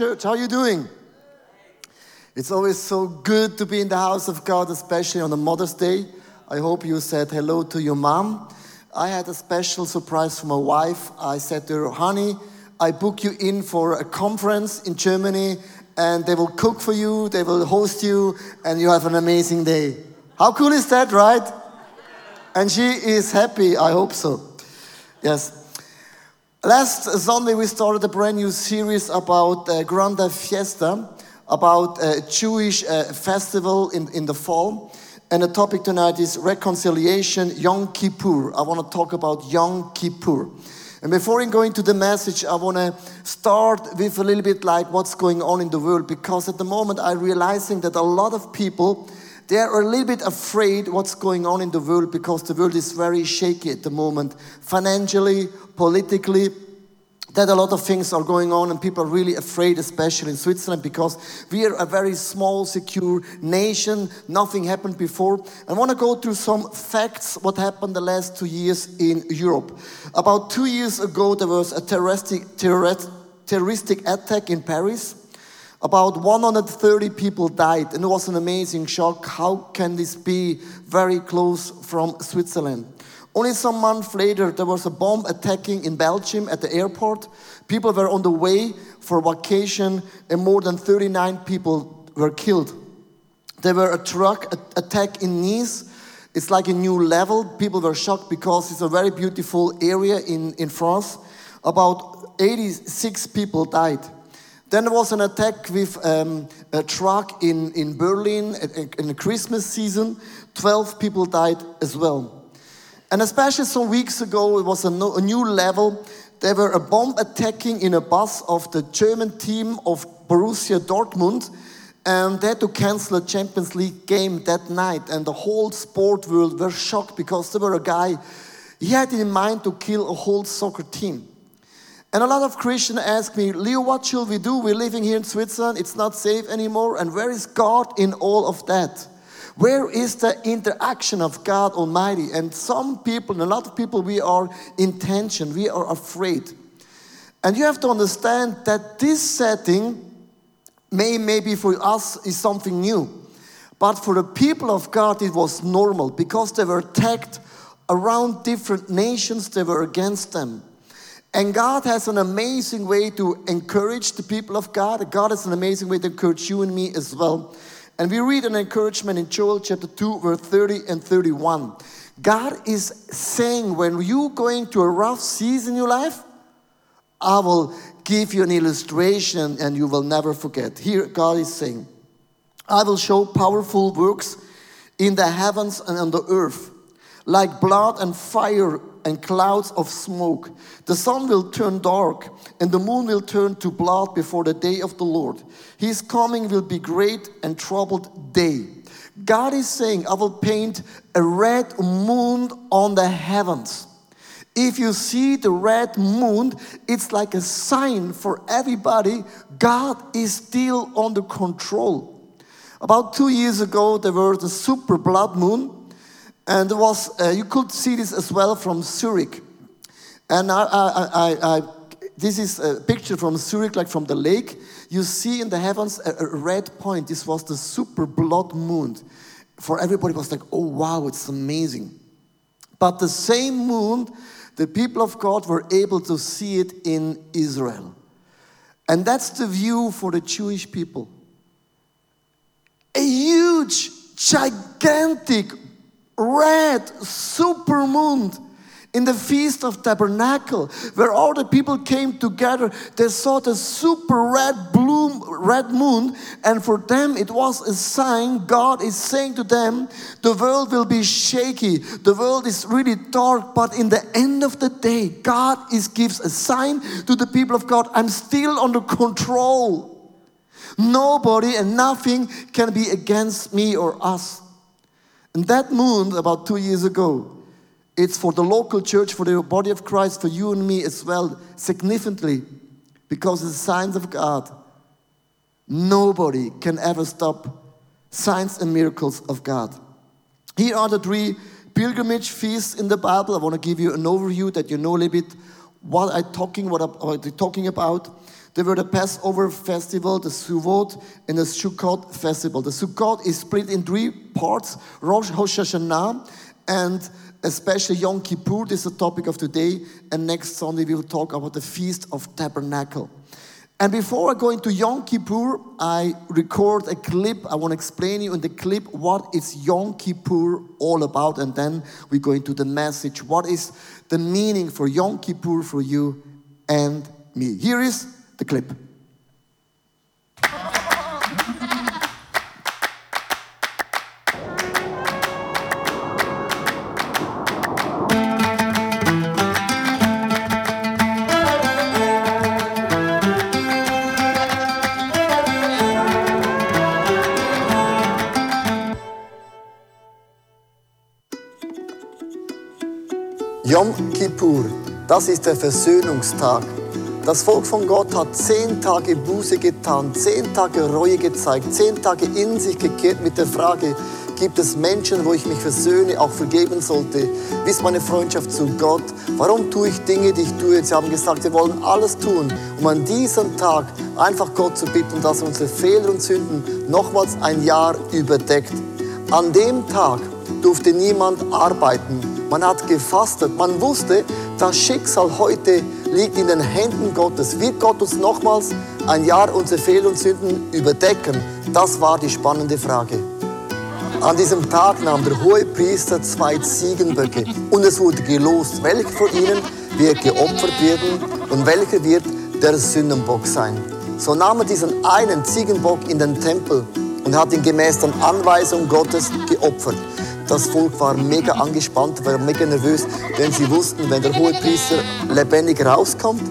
Church. How are you doing? It's always so good to be in the house of God, especially on a Mother's Day. I hope you said hello to your mom. I had a special surprise for my wife. I said to her, honey, I book you in for a conference in Germany, and they will cook for you, they will host you, and you have an amazing day. How cool is that, right? And she is happy, I hope so. Yes. Last Sunday, we started a brand new series about uh, Grande Fiesta, about a Jewish uh, festival in, in the fall. And the topic tonight is reconciliation, Yom Kippur. I want to talk about Yom Kippur. And before going to the message, I want to start with a little bit like what's going on in the world, because at the moment I'm realizing that a lot of people they are a little bit afraid what's going on in the world because the world is very shaky at the moment, financially, politically. That a lot of things are going on, and people are really afraid, especially in Switzerland, because we are a very small, secure nation. Nothing happened before. I want to go through some facts what happened the last two years in Europe. About two years ago, there was a terroristic, terroristic attack in Paris. About 130 people died, and it was an amazing shock. How can this be very close from Switzerland? Only some months later, there was a bomb attacking in Belgium at the airport. People were on the way for vacation, and more than 39 people were killed. There were a truck attack in Nice. It's like a new level. People were shocked because it's a very beautiful area in, in France. About 86 people died. Then there was an attack with um, a truck in, in Berlin in the Christmas season. 12 people died as well. And especially some weeks ago, it was a, no, a new level. There were a bomb attacking in a bus of the German team of Borussia Dortmund. And they had to cancel a Champions League game that night. And the whole sport world were shocked because there were a guy, he had in mind to kill a whole soccer team. And a lot of Christians ask me, Leo, what should we do? We're living here in Switzerland, it's not safe anymore. And where is God in all of that? Where is the interaction of God Almighty? And some people, and a lot of people, we are in tension, we are afraid. And you have to understand that this setting may maybe for us is something new. But for the people of God, it was normal because they were attacked around different nations, they were against them. And God has an amazing way to encourage the people of God. God has an amazing way to encourage you and me as well. And we read an encouragement in Joel chapter 2, verse 30 and 31. God is saying, when you going to a rough season in your life, I will give you an illustration and you will never forget. Here, God is saying, I will show powerful works in the heavens and on the earth, like blood and fire and clouds of smoke. The sun will turn dark, and the moon will turn to blood before the day of the Lord. His coming will be great and troubled day. God is saying, I will paint a red moon on the heavens. If you see the red moon, it's like a sign for everybody God is still under control. About two years ago, there was the super blood moon and there was, uh, you could see this as well from Zurich. And I, I, I, this is a picture from Zurich, like from the lake. You see in the heavens a, a red point. This was the super blood moon. For everybody, was like, oh wow, it's amazing. But the same moon, the people of God were able to see it in Israel. And that's the view for the Jewish people. A huge, gigantic red super moon in the feast of tabernacle where all the people came together. They saw the super red bloom red moon and for them it was a sign. God is saying to them the world will be shaky. The world is really dark but in the end of the day god is gives a sign to the people of god. I'm still under control. Nobody and nothing can be against me or us and that moon, about two years ago, it's for the local church, for the body of Christ, for you and me as well, significantly, because it's signs of God. Nobody can ever stop signs and miracles of God. Here are the three pilgrimage feasts in the Bible. I want to give you an overview that you know a little bit what I'm talking what they talking about. There were the Passover festival, the Sukkot, and the Sukkot festival. The Sukkot is split in three parts: Rosh Hashanah, and especially Yom Kippur. This is the topic of today. And next Sunday we will talk about the Feast of Tabernacle. And before I go into Yom Kippur, I record a clip. I want to explain you in the clip what is Yom Kippur all about, and then we go into the message. What is the meaning for Yom Kippur for you and me? Here is the clip. Yom Kippur, das ist der Versöhnungstag. Das Volk von Gott hat zehn Tage Buße getan, zehn Tage Reue gezeigt, zehn Tage in sich gekehrt mit der Frage, gibt es Menschen, wo ich mich versöhne, auch vergeben sollte? Wie ist meine Freundschaft zu Gott? Warum tue ich Dinge, die ich tue? Sie haben gesagt, wir wollen alles tun, um an diesem Tag einfach Gott zu bitten, dass er unsere Fehler und Sünden nochmals ein Jahr überdeckt. An dem Tag durfte niemand arbeiten. Man hat gefastet. Man wusste, das Schicksal heute liegt in den Händen Gottes. Wird Gott uns nochmals ein Jahr unsere Fehler und Sünden überdecken? Das war die spannende Frage. An diesem Tag nahm der hohe Priester zwei Ziegenböcke und es wurde gelost, welcher von ihnen wird geopfert werden und welcher wird der Sündenbock sein. So nahm er diesen einen Ziegenbock in den Tempel und hat ihn gemäß der Anweisung Gottes geopfert. Das Volk war mega angespannt, war mega nervös, denn sie wussten, wenn der hohe Priester lebendig rauskommt,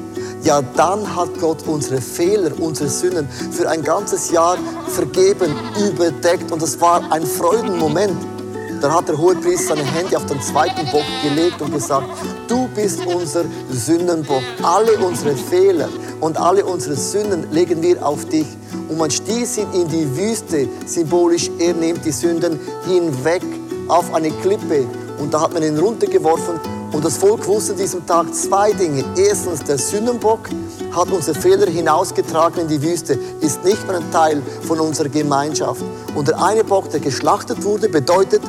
ja, dann hat Gott unsere Fehler, unsere Sünden für ein ganzes Jahr vergeben, überdeckt. Und es war ein Freudenmoment. Da hat der Hohepriester seine Hände auf den zweiten Bock gelegt und gesagt, du bist unser Sündenbock. Alle unsere Fehler und alle unsere Sünden legen wir auf dich. Und man stieß ihn in die Wüste, symbolisch, er nimmt die Sünden hinweg auf eine Klippe und da hat man ihn runtergeworfen und das Volk wusste an diesem Tag zwei Dinge. Erstens, der Sündenbock hat unsere Fehler hinausgetragen in die Wüste, ist nicht mehr ein Teil von unserer Gemeinschaft. Und der eine Bock, der geschlachtet wurde, bedeutet,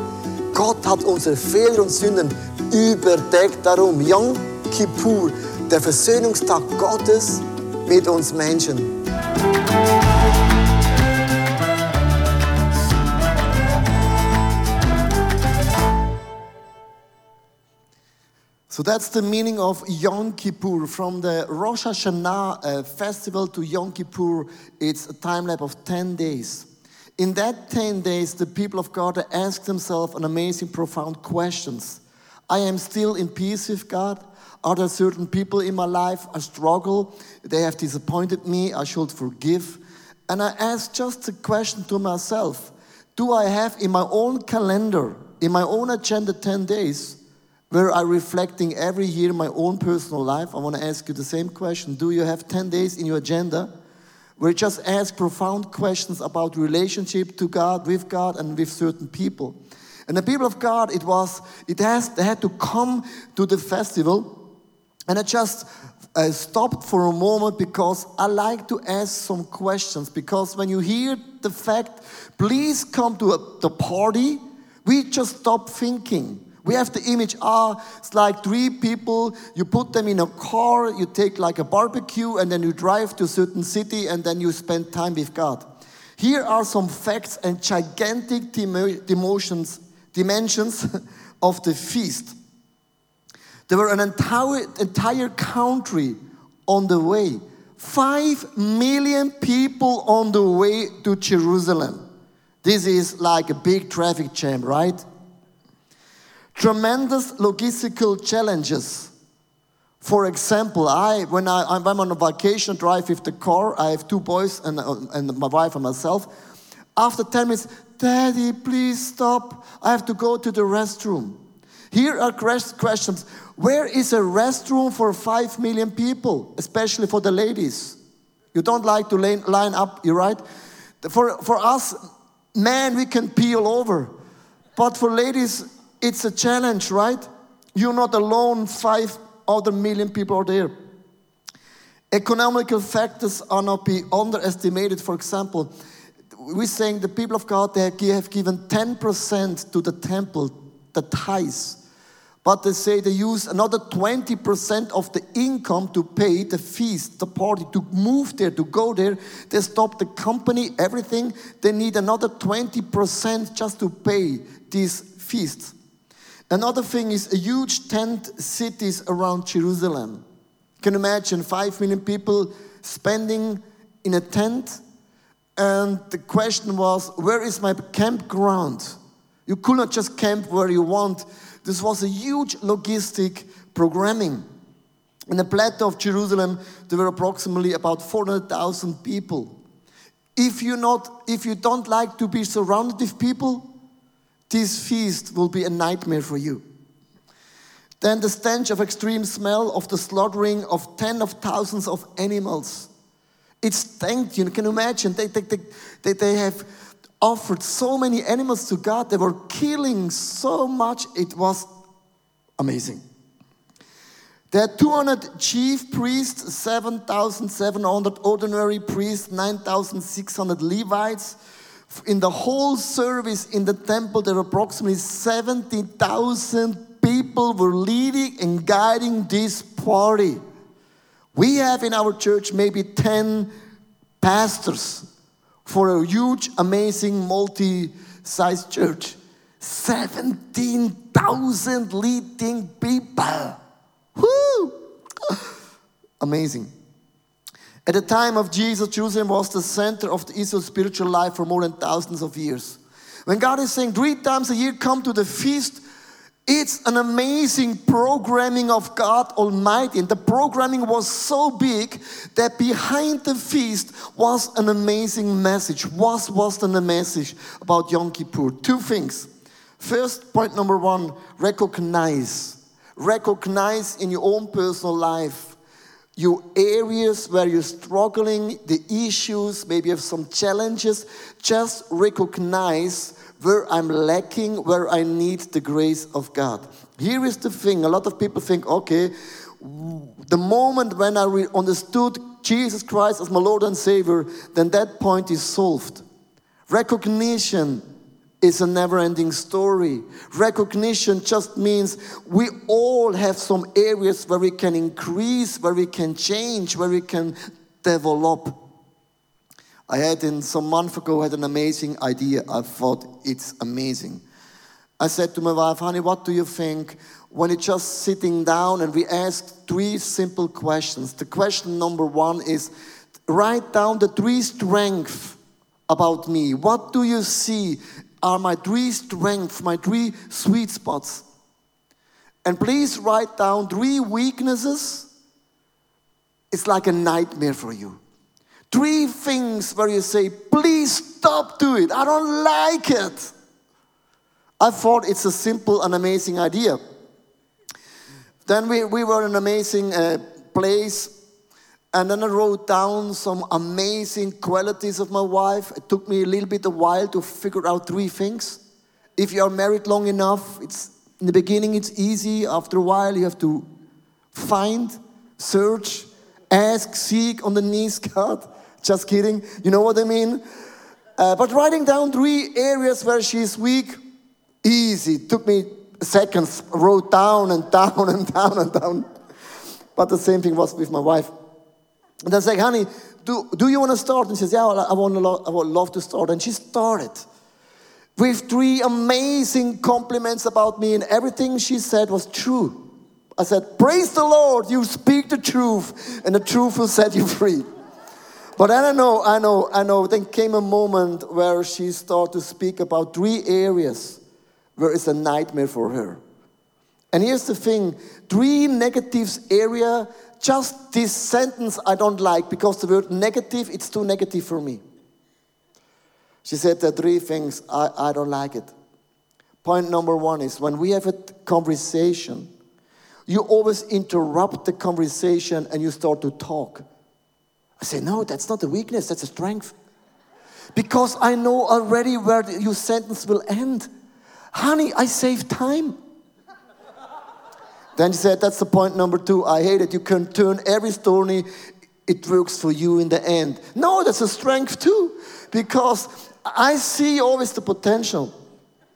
Gott hat unsere Fehler und Sünden überdeckt. Darum Yom Kippur, der Versöhnungstag Gottes mit uns Menschen. So that's the meaning of Yom Kippur. From the Rosh Hashanah uh, festival to Yom Kippur, it's a time lap of 10 days. In that 10 days, the people of God ask themselves an amazing, profound questions. I am still in peace with God. Are there certain people in my life I struggle? They have disappointed me. I should forgive. And I ask just a question to myself Do I have in my own calendar, in my own agenda, 10 days? Where I reflecting every year my own personal life, I want to ask you the same question. Do you have 10 days in your agenda where you just ask profound questions about relationship to God, with God, and with certain people? And the people of God, it was, it has, they had to come to the festival, and I just uh, stopped for a moment because I like to ask some questions. Because when you hear the fact, please come to a, the party, we just stop thinking. We have the image, ah, it's like three people, you put them in a car, you take like a barbecue, and then you drive to a certain city, and then you spend time with God. Here are some facts and gigantic dimensions, dimensions of the feast. There were an entire, entire country on the way. Five million people on the way to Jerusalem. This is like a big traffic jam, right? Tremendous logistical challenges. For example, I when I, I'm on a vacation drive with the car, I have two boys and, uh, and my wife and myself. After 10 minutes, Daddy, please stop. I have to go to the restroom. Here are questions. Where is a restroom for 5 million people, especially for the ladies? You don't like to line up, you're right? For, for us, men, we can peel over. But for ladies, it's a challenge, right? You're not alone five other million people are there. Economical factors are not be underestimated. For example, we're saying the people of God they have given 10% to the temple, the tithes. But they say they use another 20% of the income to pay the feast, the party, to move there, to go there. They stop the company, everything. They need another 20% just to pay these feasts. Another thing is a huge tent cities around Jerusalem. Can you imagine 5 million people spending in a tent? And the question was, where is my campground? You could not just camp where you want this was a huge logistic programming. In the plateau of Jerusalem, there were approximately about 400,000 people. If you not, if you don't like to be surrounded with people, this feast will be a nightmare for you. Then the stench of extreme smell of the slaughtering of ten of thousands of animals. It stank, you can imagine. They, they, they, they have offered so many animals to God. They were killing so much. It was amazing. There are 200 chief priests, 7,700 ordinary priests, 9,600 Levites. In the whole service in the temple, there were approximately 70,000 people were leading and guiding this party. We have in our church maybe 10 pastors for a huge, amazing, multi sized church. 17,000 leading people. Woo! Amazing. At the time of Jesus, Jerusalem was the center of the Israel spiritual life for more than thousands of years. When God is saying three times a year, come to the feast it's an amazing programming of God Almighty. And the programming was so big that behind the feast was an amazing message. What was the message about Yom Kippur? Two things. First, point number one recognize. Recognize in your own personal life your areas where you're struggling, the issues, maybe you have some challenges. Just recognize where I'm lacking, where I need the grace of God. Here is the thing a lot of people think, okay, the moment when I re- understood Jesus Christ as my Lord and Savior, then that point is solved. Recognition is a never ending story. Recognition just means we all have some areas where we can increase, where we can change, where we can develop. I had in some month ago had an amazing idea. I thought it's amazing. I said to my wife, honey, what do you think when it's just sitting down and we ask three simple questions? The question number one is write down the three strengths about me. What do you see are my three strengths, my three sweet spots? And please write down three weaknesses. It's like a nightmare for you. Three things where you say, please stop doing it. I don't like it. I thought it's a simple and amazing idea. Then we, we were in an amazing uh, place, and then I wrote down some amazing qualities of my wife. It took me a little bit of a while to figure out three things. If you are married long enough, it's in the beginning it's easy. After a while, you have to find, search, ask, seek on the knees, God. Just kidding. You know what I mean? Uh, but writing down three areas where she's weak, easy. It Took me seconds. Wrote down and down and down and down. But the same thing was with my wife. And I said, honey, do, do you want to start? And she says, yeah, I, want to lo- I would love to start. And she started with three amazing compliments about me, and everything she said was true. I said, Praise the Lord, you speak the truth, and the truth will set you free. But I don't know, I know, I know. Then came a moment where she started to speak about three areas where it's a nightmare for her. And here's the thing three negatives area, just this sentence I don't like because the word negative, it's too negative for me. She said there are three things I, I don't like it. Point number one is when we have a conversation, you always interrupt the conversation and you start to talk. I say, no, that's not a weakness, that's a strength. Because I know already where your sentence will end. Honey, I save time. Then she said, That's the point number two. I hate it. You can turn every stony, it works for you in the end. No, that's a strength too, because I see always the potential.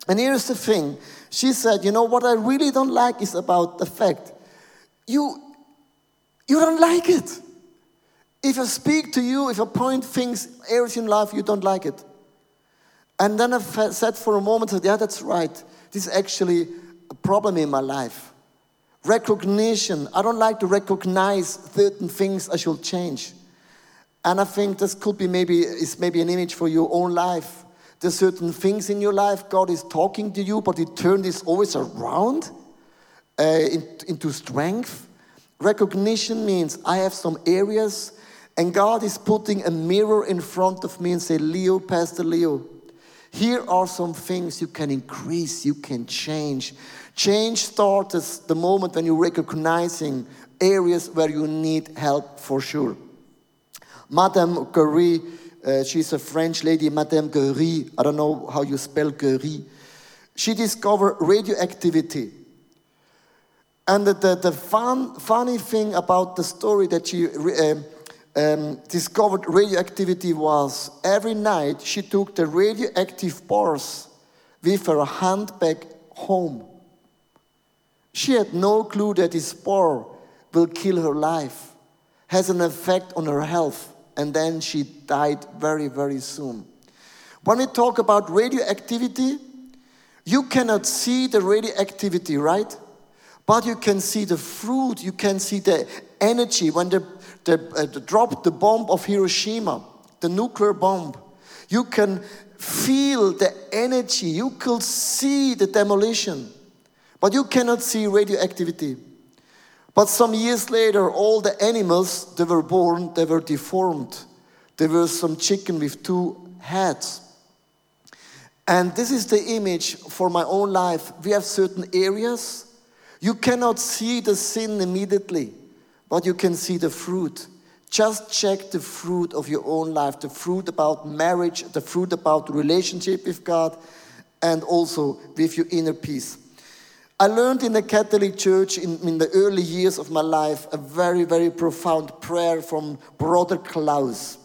And here's the thing she said, You know, what I really don't like is about the fact you, you don't like it. If I speak to you, if I point things, areas in life, you don't like it. And then I said for a moment, yeah, that's right. This is actually a problem in my life. Recognition. I don't like to recognize certain things I should change. And I think this could be maybe, is maybe an image for your own life. There's certain things in your life, God is talking to you, but He turned this always around uh, in, into strength. Recognition means I have some areas, and God is putting a mirror in front of me and say, Leo, Pastor Leo, here are some things you can increase, you can change. Change starts the moment when you're recognizing areas where you need help for sure. Madame Curie, uh, she's a French lady, Madame Curie, I don't know how you spell Curie. She discovered radioactivity. And the, the, the fun, funny thing about the story that she uh, um, discovered radioactivity was every night she took the radioactive bars with her handbag home. She had no clue that this bar will kill her life, has an effect on her health, and then she died very, very soon. When we talk about radioactivity, you cannot see the radioactivity, right? But you can see the fruit, you can see the energy. When the the, uh, the drop the bomb of Hiroshima, the nuclear bomb, you can feel the energy, you could see the demolition, but you cannot see radioactivity. But some years later, all the animals that were born, they were deformed. There were some chicken with two heads. And this is the image for my own life. We have certain areas. You cannot see the sin immediately but you can see the fruit. Just check the fruit of your own life, the fruit about marriage, the fruit about relationship with God, and also with your inner peace. I learned in the Catholic Church in, in the early years of my life a very, very profound prayer from Brother Klaus.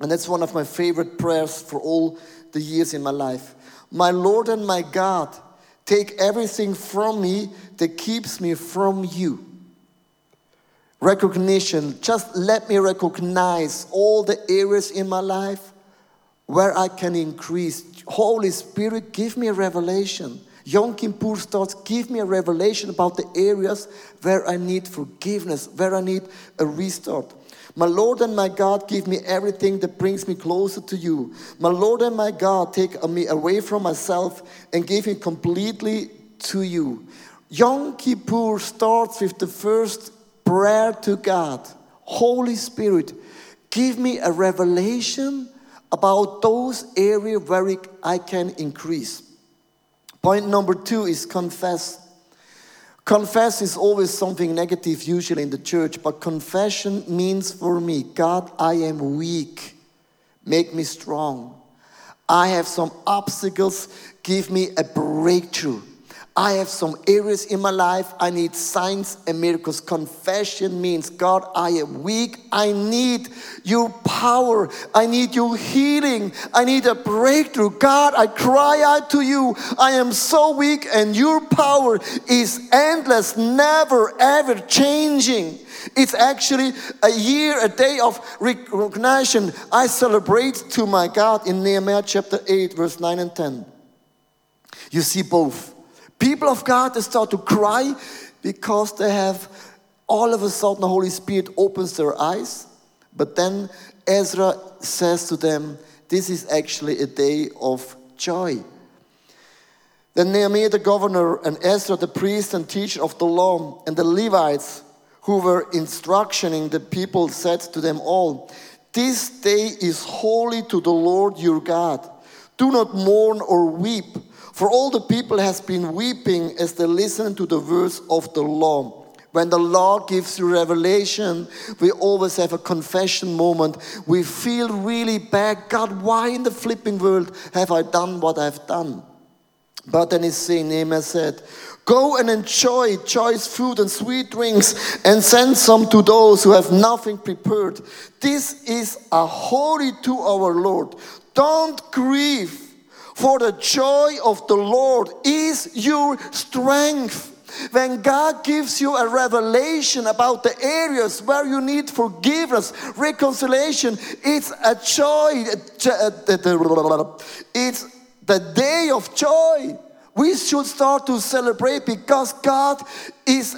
And that's one of my favorite prayers for all the years in my life. My Lord and my God, take everything from me that keeps me from you recognition. Just let me recognize all the areas in my life where I can increase. Holy Spirit, give me a revelation. Yom Kippur starts, give me a revelation about the areas where I need forgiveness, where I need a restart. My Lord and my God, give me everything that brings me closer to you. My Lord and my God, take me away from myself and give me completely to you. Yom Kippur starts with the first prayer to God Holy Spirit, give me a revelation about those areas where I can increase. Point number two is confess. Confess is always something negative, usually in the church, but confession means for me God, I am weak, make me strong. I have some obstacles, give me a breakthrough. I have some areas in my life I need signs and miracles. Confession means, God, I am weak. I need your power. I need your healing. I need a breakthrough. God, I cry out to you. I am so weak, and your power is endless, never ever changing. It's actually a year, a day of recognition. I celebrate to my God in Nehemiah chapter 8, verse 9 and 10. You see both People of God, they start to cry because they have all of a sudden the Holy Spirit opens their eyes. But then Ezra says to them, This is actually a day of joy. Then Nehemiah the governor and Ezra the priest and teacher of the law and the Levites who were instructing the people said to them all, This day is holy to the Lord your God. Do not mourn or weep for all the people has been weeping as they listen to the words of the law. When the law gives you revelation, we always have a confession moment. We feel really bad. God, why in the flipping world have I done what I've done? But then he's saying, Nehemiah said, Go and enjoy choice food and sweet drinks and send some to those who have nothing prepared. This is a holy to our Lord. Don't grieve, for the joy of the Lord is your strength. When God gives you a revelation about the areas where you need forgiveness, reconciliation, it's a joy. It's the day of joy. We should start to celebrate because God is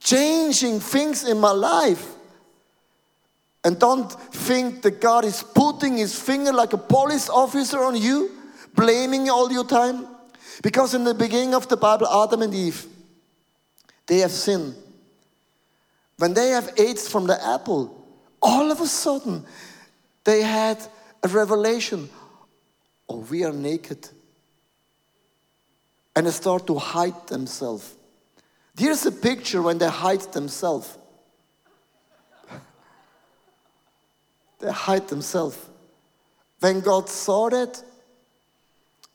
changing things in my life. And don't think that God is putting his finger like a police officer on you, blaming all your time. Because in the beginning of the Bible, Adam and Eve, they have sinned. When they have ate from the apple, all of a sudden they had a revelation oh, we are naked. And they start to hide themselves. Here's a picture when they hide themselves. they hide themselves. When God saw that,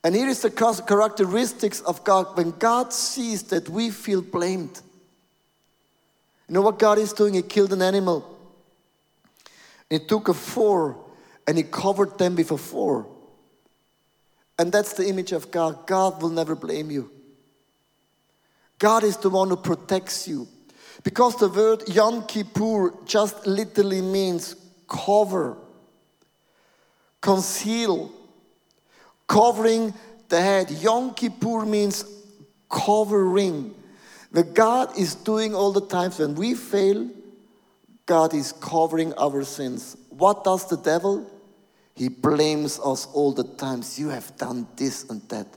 and here is the characteristics of God. When God sees that we feel blamed, you know what God is doing? He killed an animal. He took a four and he covered them with a four. And that's the image of God. God will never blame you. God is the one who protects you. Because the word Yom Kippur just literally means cover, conceal, covering the head. Yom Kippur means covering. What God is doing all the times when we fail, God is covering our sins. What does the devil? He blames us all the times. You have done this and that.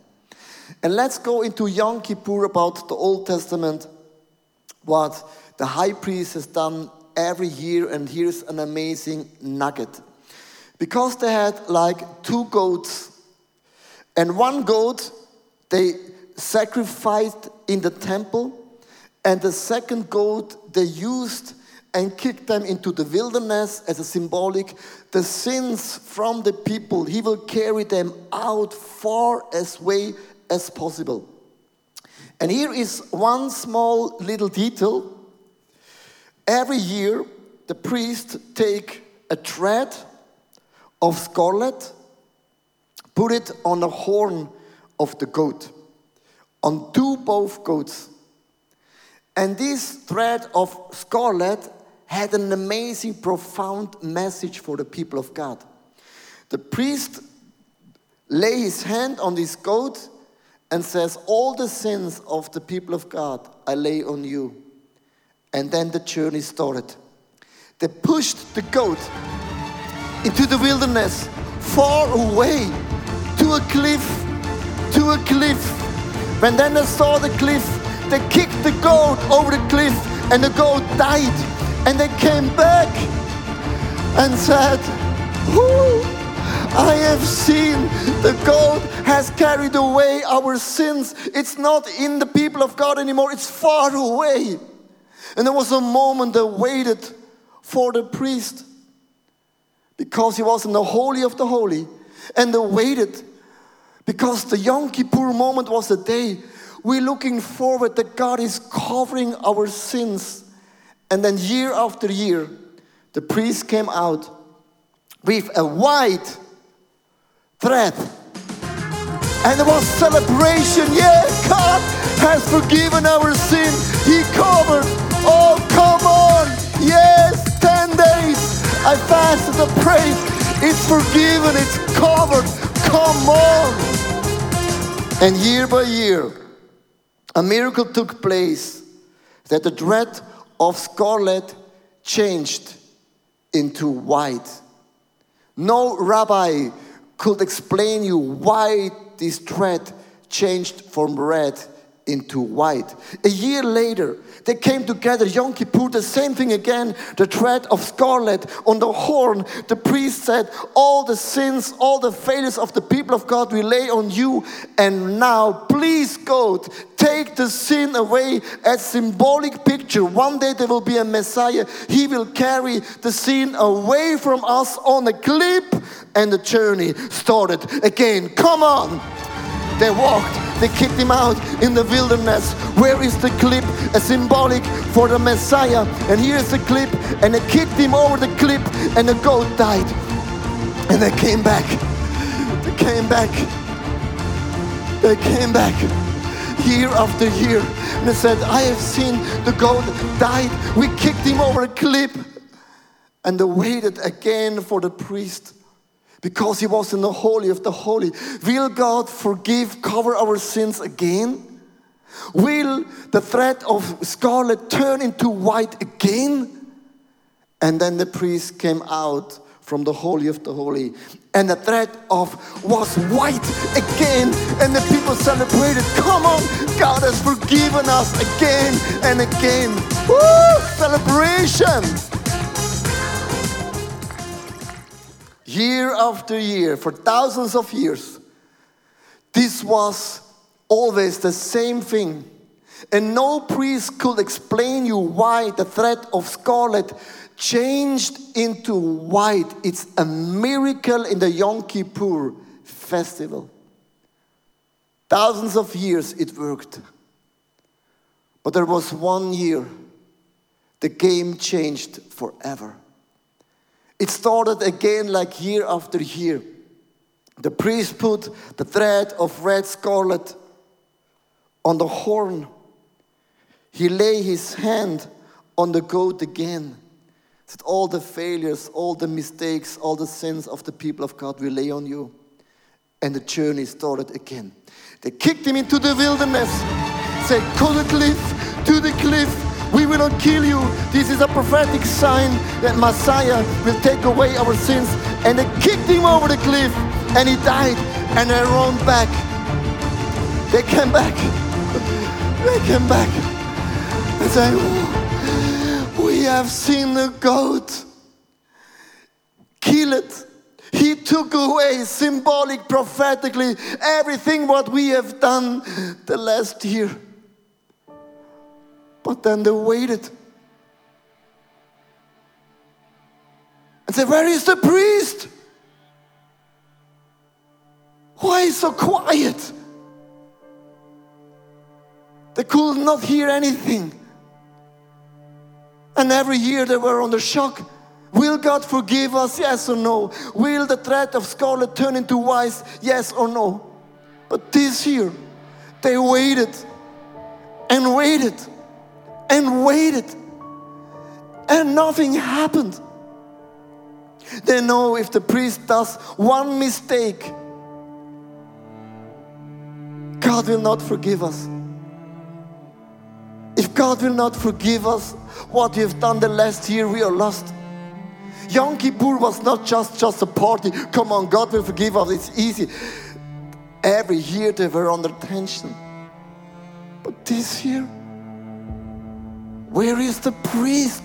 And let's go into Yom Kippur about the Old Testament, what the high priest has done every year. And here's an amazing nugget. Because they had like two goats, and one goat they sacrificed in the temple, and the second goat they used and kicked them into the wilderness as a symbolic the sins from the people he will carry them out far as way as possible. And here is one small little detail. Every year the priest take a thread of scarlet put it on the horn of the goat on two both goats and this thread of scarlet had an amazing, profound message for the people of God. The priest lay his hand on this goat and says, All the sins of the people of God I lay on you. And then the journey started. They pushed the goat into the wilderness, far away, to a cliff, to a cliff. When then they saw the cliff, they kicked the goat over the cliff, and the goat died. And they came back and said, Whoo, I have seen the goat has carried away our sins. It's not in the people of God anymore, it's far away. And there was a moment they waited for the priest because he was in the Holy of the Holy. And they waited because the Yom Kippur moment was the day we're looking forward that God is covering our sins and then year after year, the priest came out with a white thread. And there was celebration. Yeah, God has forgiven our sin. He covered. Oh, come on. Yes, 10 days. I fasted and prayed. It's forgiven. It's covered. Come on. And year by year, a miracle took place that the dread of scarlet changed into white. No rabbi could explain you why this thread changed from red into white. A year later, they came together, Yom Kippur, the same thing again, the thread of scarlet on the horn. The priest said, All the sins, all the failures of the people of God we lay on you. And now, please, God, take the sin away as symbolic picture. One day there will be a Messiah. He will carry the sin away from us on a clip, and the journey started again. Come on. They walked They kicked him out in the wilderness. Where is the clip? A symbolic for the Messiah. And here's the clip. And they kicked him over the clip, and the goat died. And they came back. They came back. They came back year after year. And they said, I have seen the goat died. We kicked him over a cliff. And they waited again for the priest because he was in the holy of the holy. Will God forgive, cover our sins again? Will the thread of scarlet turn into white again? And then the priest came out from the holy of the holy and the thread of was white again and the people celebrated come on god has forgiven us again and again Woo! celebration year after year for thousands of years this was always the same thing and no priest could explain you why the thread of scarlet changed into white. It's a miracle in the Yom Kippur festival. Thousands of years it worked. But there was one year the game changed forever. It started again like year after year. The priest put the thread of red scarlet on the horn. He lay his hand on the goat again that all the failures, all the mistakes, all the sins of the people of God will lay on you. And the journey started again. They kicked him into the wilderness, said, To the cliff, to the cliff, we will not kill you. This is a prophetic sign that Messiah will take away our sins. And they kicked him over the cliff, and he died. And they ran back. They came back. They came back. And oh, we have seen the goat. Kill it. He took away symbolic, prophetically, everything what we have done the last year. But then they waited and said, Where is the priest? Why is so quiet? They could not hear anything. And every year they were under shock. Will God forgive us? Yes or no? Will the thread of scarlet turn into white? Yes or no? But this year, they waited and waited and waited, and nothing happened. They know if the priest does one mistake, God will not forgive us. If God will not forgive us what we have done the last year, we are lost. Yom Kippur was not just, just a party. Come on, God will forgive us. It's easy. Every year they were under tension. But this year, where is the priest?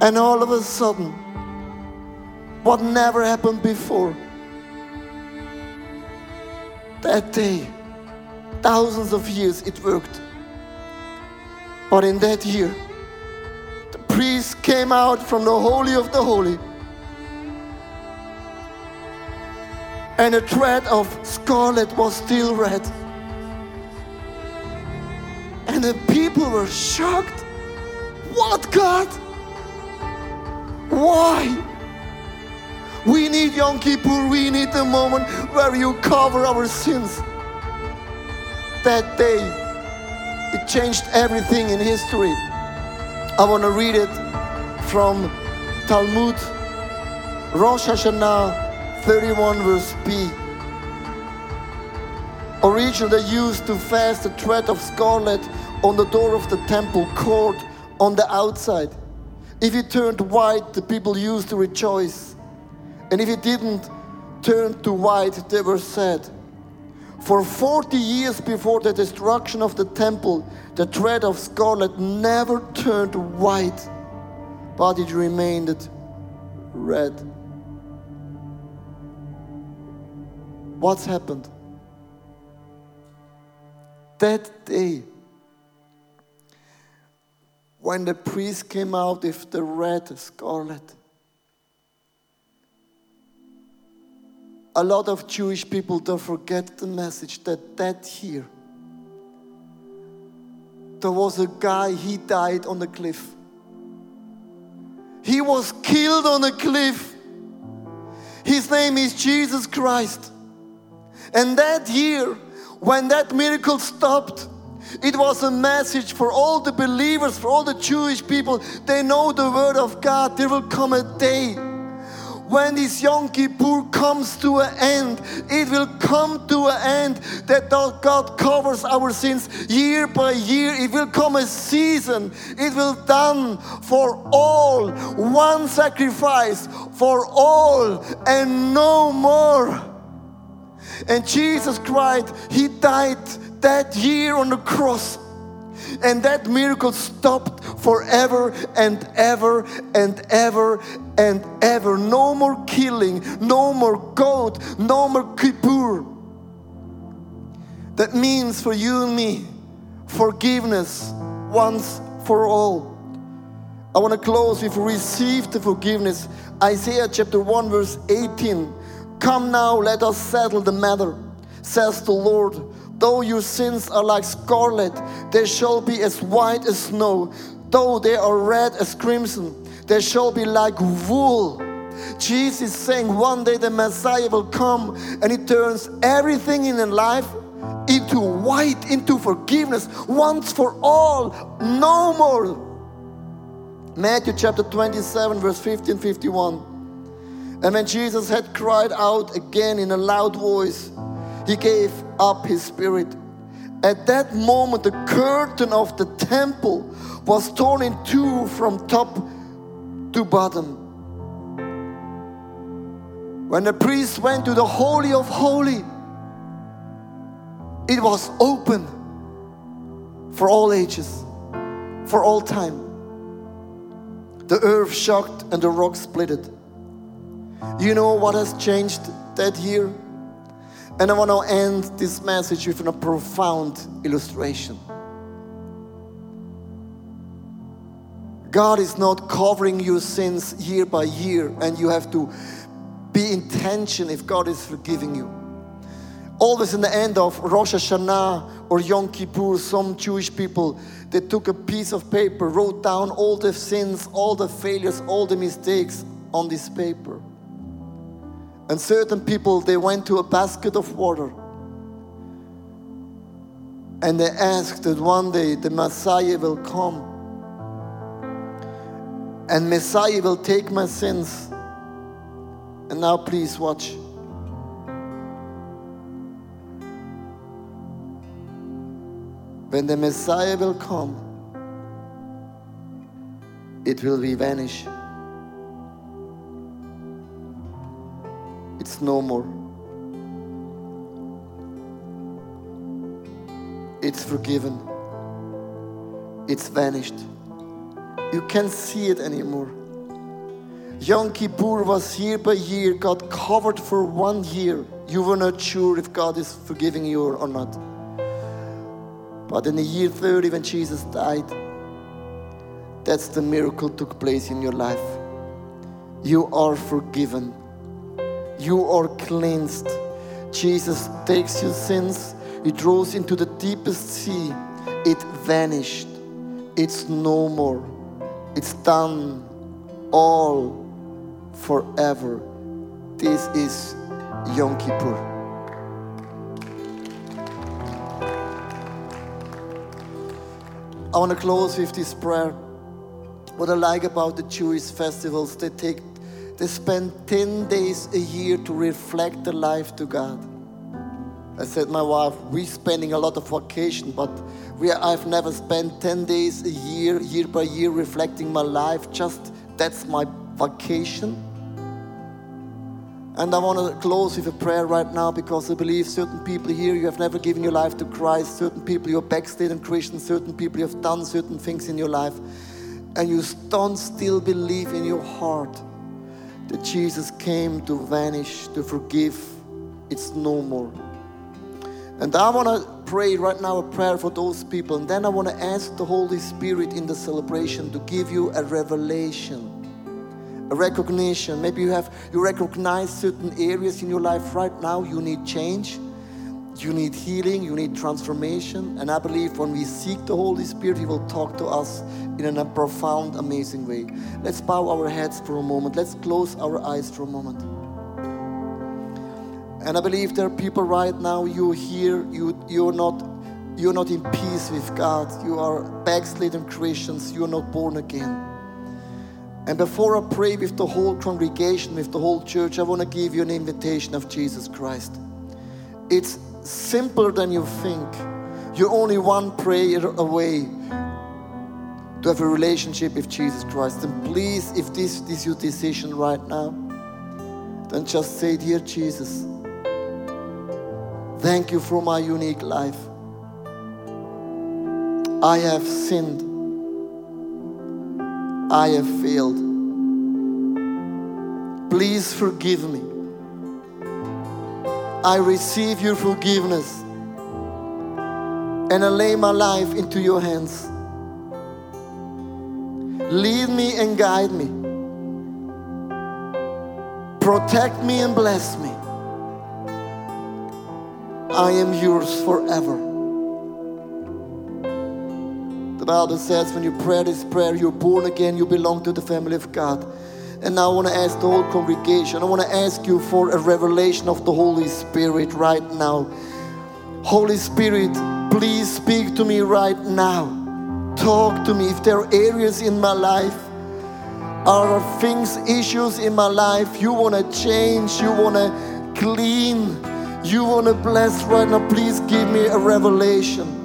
And all of a sudden, what never happened before, that day, thousands of years it worked. But in that year, the priest came out from the Holy of the Holy. And a thread of scarlet was still red. And the people were shocked. What, God? Why? We need Yom Kippur. We need the moment where you cover our sins. That day, it changed everything in history. I want to read it from Talmud, Rosh Hashanah 31, verse B. Originally used to fast a thread of scarlet on the door of the temple court on the outside. If it turned white, the people used to rejoice. And if it didn't turn to white, they were sad. For 40 years before the destruction of the temple, the thread of scarlet never turned white, but it remained red. What's happened? That day, when the priest came out with the red scarlet, a lot of Jewish people don't forget the message that that year there was a guy, he died on the cliff. He was killed on a cliff. His name is Jesus Christ. And that year, when that miracle stopped, it was a message for all the believers, for all the Jewish people. They know the word of God. There will come a day when this Yom Kippur comes to an end, it will come to an end that God covers our sins year by year. It will come a season. It will done for all. One sacrifice for all and no more. And Jesus Christ, He died that year on the cross. And that miracle stopped forever and ever and ever and ever. No more killing, no more goat, no more kippur. That means for you and me forgiveness once for all. I want to close with receive the forgiveness. Isaiah chapter 1, verse 18. Come now, let us settle the matter, says the Lord. Though your sins are like scarlet, they shall be as white as snow. Though they are red as crimson, they shall be like wool. Jesus is saying one day the Messiah will come and he turns everything in life into white, into forgiveness, once for all, no more. Matthew chapter 27, verse 50 and 51. And when Jesus had cried out again in a loud voice, he gave up his spirit. At that moment, the curtain of the temple was torn in two from top to bottom. When the priest went to the Holy of Holy, it was open for all ages, for all time. The earth shocked and the rock splitted. You know what has changed that year? And I want to end this message with a profound illustration. God is not covering your sins year by year, and you have to be intention if God is forgiving you. Always in the end of Rosh Hashanah or Yom Kippur, some Jewish people they took a piece of paper, wrote down all the sins, all the failures, all the mistakes on this paper. And certain people, they went to a basket of water. And they asked that one day the Messiah will come. And Messiah will take my sins. And now please watch. When the Messiah will come, it will be vanished. It's no more. It's forgiven. It's vanished. You can't see it anymore. Yom Kippur was year by year, God covered for one year. You were not sure if God is forgiving you or not. But in the year 30, when Jesus died, that's the miracle took place in your life. You are forgiven you are cleansed. Jesus takes your sins, it rolls into the deepest sea. It vanished. It's no more. It's done all forever. This is Yom Kippur. I want to close with this prayer. What I like about the Jewish festivals, they take they spend 10 days a year to reflect their life to God. I said, my wife, we're spending a lot of vacation, but we I've never spent 10 days a year, year by year, reflecting my life. Just that's my vacation. And I want to close with a prayer right now because I believe certain people here, you have never given your life to Christ. Certain people, you're backslidden Christian. Certain people, you have done certain things in your life. And you don't still believe in your heart that Jesus came to vanish, to forgive. It's no more. And I want to pray right now a prayer for those people. And then I want to ask the Holy Spirit in the celebration to give you a revelation. a recognition. Maybe you have you recognize certain areas in your life right now you need change. You need healing, you need transformation. And I believe when we seek the Holy Spirit, He will talk to us in a profound, amazing way. Let's bow our heads for a moment. Let's close our eyes for a moment. And I believe there are people right now, you're here, you, you're, not, you're not in peace with God. You are backslidden Christians, you're not born again. And before I pray with the whole congregation, with the whole church, I want to give you an invitation of Jesus Christ. It's simpler than you think. You're only one prayer away to have a relationship with Jesus Christ. And please, if this is your decision right now, then just say, Dear Jesus, thank you for my unique life. I have sinned. I have failed. Please forgive me. I receive your forgiveness and I lay my life into your hands. Lead me and guide me. Protect me and bless me. I am yours forever. The Bible says when you pray this prayer, you're born again, you belong to the family of God. And now I want to ask the whole congregation, I want to ask you for a revelation of the Holy Spirit right now. Holy Spirit, please speak to me right now. Talk to me. If there are areas in my life, are things, issues in my life you want to change, you want to clean, you want to bless right now, please give me a revelation.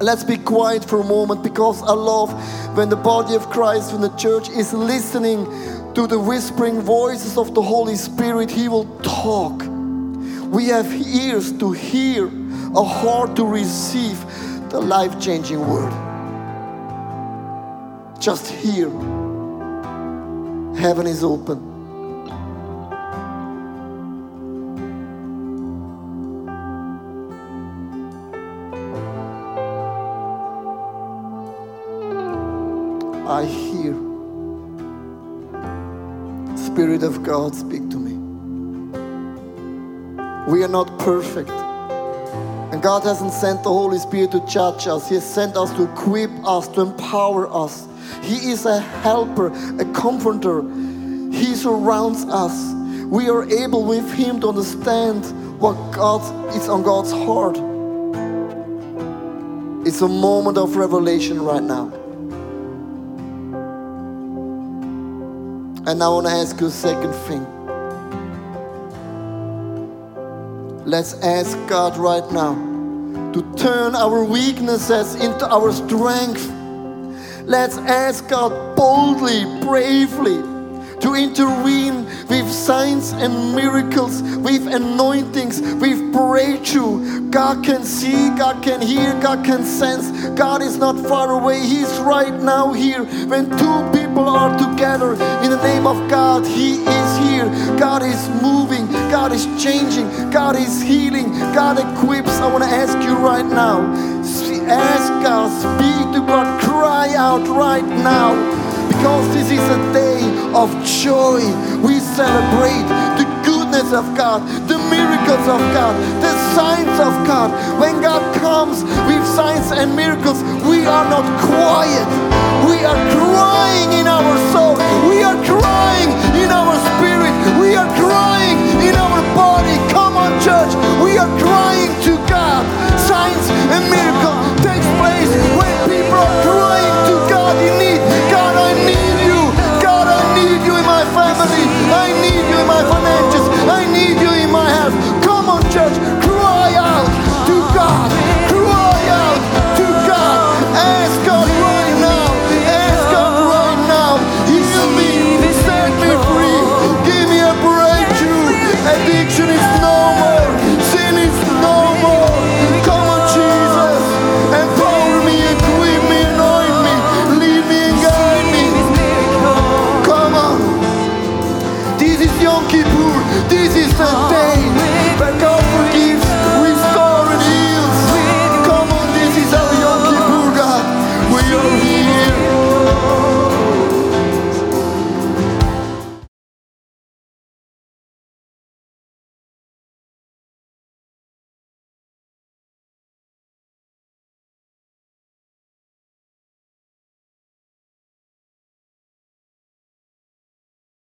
Let's be quiet for a moment because I love when the body of Christ, when the church is listening to the whispering voices of the Holy Spirit, He will talk. We have ears to hear, a heart to receive the life changing word. Just hear. Heaven is open. I hear. Spirit of God, speak to me. We are not perfect. And God hasn't sent the Holy Spirit to judge us, He has sent us to equip us, to empower us. He is a helper, a comforter. He surrounds us. We are able with Him to understand what God is on God's heart. It's a moment of revelation right now. And I want to ask you a second thing. Let's ask God right now to turn our weaknesses into our strength. Let's ask God boldly, bravely to intervene with signs and miracles, with anointings, with breakthrough. God can see, God can hear, God can sense. God is not far away, He's right now here. When two people are together in the name of God, He is here. God is moving, God is changing, God is healing, God equips. I want to ask you right now ask God, speak to God, cry out right now because this is a day of joy. We celebrate the goodness of God, the miracles of God, the signs of God. When God comes with signs and miracles, we are not quiet. We are crying in our soul. We